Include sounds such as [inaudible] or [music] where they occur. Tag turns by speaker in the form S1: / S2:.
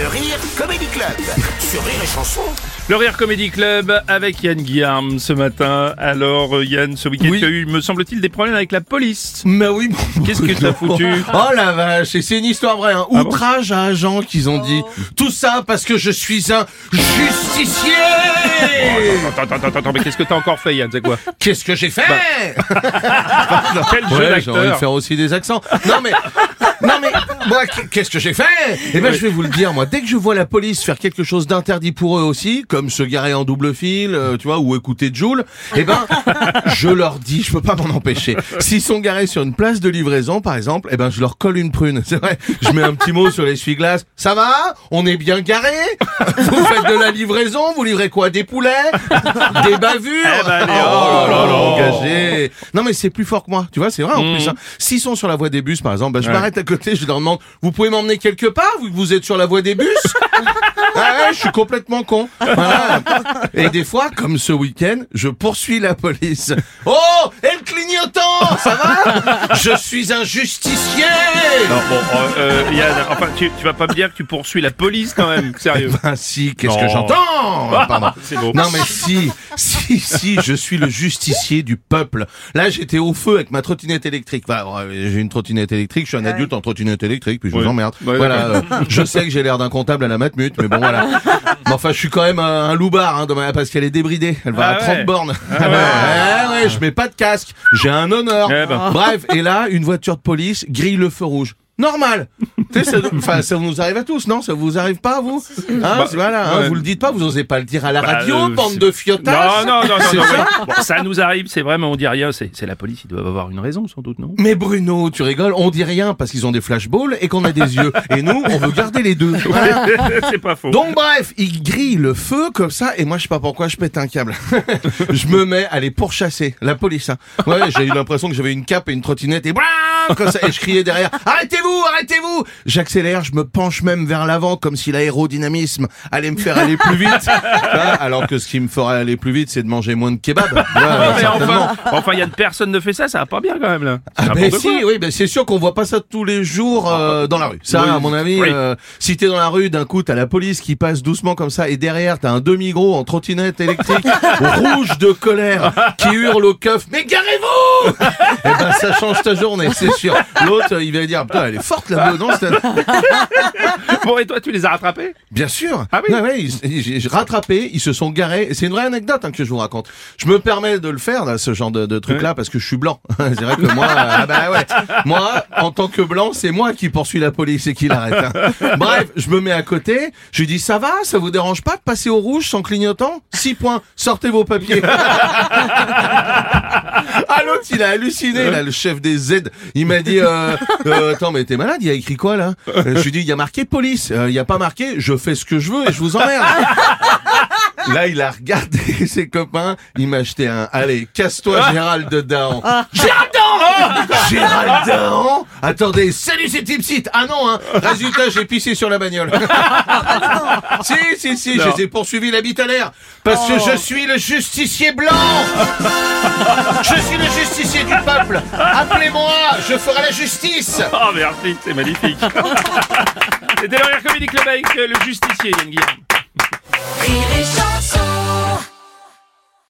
S1: Le Rire Comedy Club sur Rire et Chanson.
S2: Le Rire Comedy Club avec Yann Guillaume ce matin. Alors euh, Yann, ce week-end
S3: Oui.
S2: tu as eu, me semble-t-il, des problèmes avec la police.
S3: Mais oui. [laughs]
S2: Qu'est-ce que t'as foutu [laughs]
S3: Oh la vache, et c'est une histoire vraie. Hein.
S2: Ah bon
S3: Outrage à agent qu'ils ont dit. Tout ça parce que je suis un justicier.
S2: Attends, attends, attends, attends, mais qu'est-ce que t'as encore fait Yann C'est quoi
S3: Qu'est-ce que j'ai fait [laughs]
S2: Quel jeu
S3: Ouais, j'ai envie de
S2: d'acteur
S3: faire aussi des accents. Non mais, non mais, moi, qu'est-ce que j'ai fait? Eh ben, je vais vous le dire, moi. Dès que je vois la police faire quelque chose d'interdit pour eux aussi, comme se garer en double fil, euh, tu vois, ou écouter Joule, eh ben, [laughs] je leur dis, je peux pas m'en empêcher. S'ils sont garés sur une place de livraison, par exemple, eh ben, je leur colle une prune. [laughs] C'est vrai. Je mets un petit mot sur l'essuie-glace. Ça va? On est bien garés Vous faites de la livraison? Vous livrez quoi? Des poulets? Des bavures?
S2: Eh ben, allez,
S3: Oh là là,
S2: oh.
S3: engagé. Non mais c'est plus fort que moi, tu vois, c'est vrai en plus. hein. S'ils sont sur la voie des bus par exemple, bah, je
S2: Ouais.
S3: m'arrête à côté, je leur demande, vous pouvez m'emmener quelque part vous êtes sur la voie des bus [laughs] Ah ouais, je suis complètement con. Voilà. Et des fois, comme ce week-end, je poursuis la police. Oh, et le clignotant, ça va? Je suis un justicier
S2: Non, bon, euh, euh, Yann, enfin, tu, tu vas pas me dire que tu poursuis la police quand même, sérieux.
S3: Ah [laughs] si, qu'est-ce
S2: Non.
S3: que j'entends [laughs] Pardon.
S2: C'est beau.
S3: Non mais si, si, si, je suis le justicier du peuple. Là, j'étais au feu avec ma trottinette électrique. Enfin, ouais, j'ai une trottinette électrique, je suis un adulte en trottinette électrique, puis je vous emmerde.
S2: Ouais,
S3: voilà, euh, je sais que j'ai l'air d'un comptable à la matmut, mais bon voilà. Mais enfin, je suis quand même un, un loupard, hein, parce qu'elle est débridée. Elle va
S2: Ah
S3: à 30
S2: ouais.
S3: bornes.
S2: Ah ouais.
S3: ouais, ouais, je mets pas de casque. J'ai un honneur.
S2: Eh ben.
S3: Bref, et là, une voiture de police grille le feu rouge. Normal. Tu sais, ça, enfin, ça nous arrive à tous, non? Ça vous arrive pas, à vous hein,
S2: Bah,
S3: Voilà, hein, vous le dites pas, vous osez pas le dire à la
S2: Bah,
S3: radio,
S2: euh,
S3: bande de fiotards.
S2: Non, non, non, non,
S3: C'est
S2: non,
S3: ça
S2: ouais. Bon, ça nous arrive, c'est vrai, mais on dit rien. C'est la police, ils doivent avoir une raison sans doute, non?
S3: Mais Bruno, tu rigoles, on dit rien parce qu'ils ont des flashballs et qu'on a des yeux. [laughs] Et nous, on veut garder les deux. Voilà. [laughs]
S2: C'est pas faux.
S3: Donc bref, ils grillent le feu comme ça et moi je sais pas pourquoi je pète un câble. [laughs] je me mets à les pourchasser, la police. Hein. Ouais, j'ai eu l'impression que j'avais une cape et une trottinette et blam, comme ça et je criais derrière "Arrêtez-vous, arrêtez-vous J'accélère, je me penche même vers l'avant comme si l'aérodynamisme allait me faire aller plus vite. [laughs] Alors que ce qui me ferait aller plus vite, c'est de manger moins de kebab. [laughs] Ouais,
S2: Ah, mais enfin, enfin, Yann, personne ne fait ça, ça va pas bien quand même là.
S3: Ah ben si, oui, ben c'est sûr qu'on voit pas ça tous les jours euh, dans la rue. Ça,
S2: Oui.
S3: à mon avis,
S2: Oui.
S3: euh, si t'es dans la rue, d'un coup, t'as la police qui passe doucement comme ça, et derrière, t'as un demi-gros en trottinette électrique, [laughs] rouge de colère, qui hurle au keuf, mais garez-vous Eh ben, ça change ta journée, c'est sûr. L'autre, il va dire, putain, elle est forte non cette- [laughs]
S2: Bon, et toi, tu les as rattrapés?
S3: Bien sûr.
S2: Ah oui?
S3: Ouais, ils- ils- j'ai rattrapé, ils se sont garés. C'est une vraie anecdote hein, que je vous raconte. Je me permets de le faire, là, ce genre de, de truc-là, parce que je suis blanc. [laughs] c'est vrai que moi, euh, ah bah ouais, moi, en tant que blanc, c'est moi qui poursuis la police et qui l'arrête. hein. [laughs] Bref, je me mets à côté. Je lui dis, ça va, ça vous dérange pas de passer au rouge sans clignotant? Six points. Sortez vos papiers. [laughs] Ah l'autre il a halluciné là le chef des Z. Il m'a dit euh, euh, attends mais t'es malade il y a écrit quoi là? Euh, je lui dis il y a marqué police. Euh, il y a pas marqué je fais ce que je veux et je vous emmerde. [laughs] Là il a regardé [laughs] ses copains. Il m'a acheté un allez casse-toi Gérald de Dahan. Gérald Dahan Gérald Dahan attendez salut c'est Tipsit ah non hein résultat j'ai pissé sur la bagnole [laughs] si si si je les ai poursuivis la bite à l'air parce que je suis le justicier blanc je suis le justicier du peuple. Appelez-moi, je ferai la justice.
S2: Oh merci, c'est magnifique. [laughs] C'était le Rire Comedy Club avec le justicier Yann Guillaume.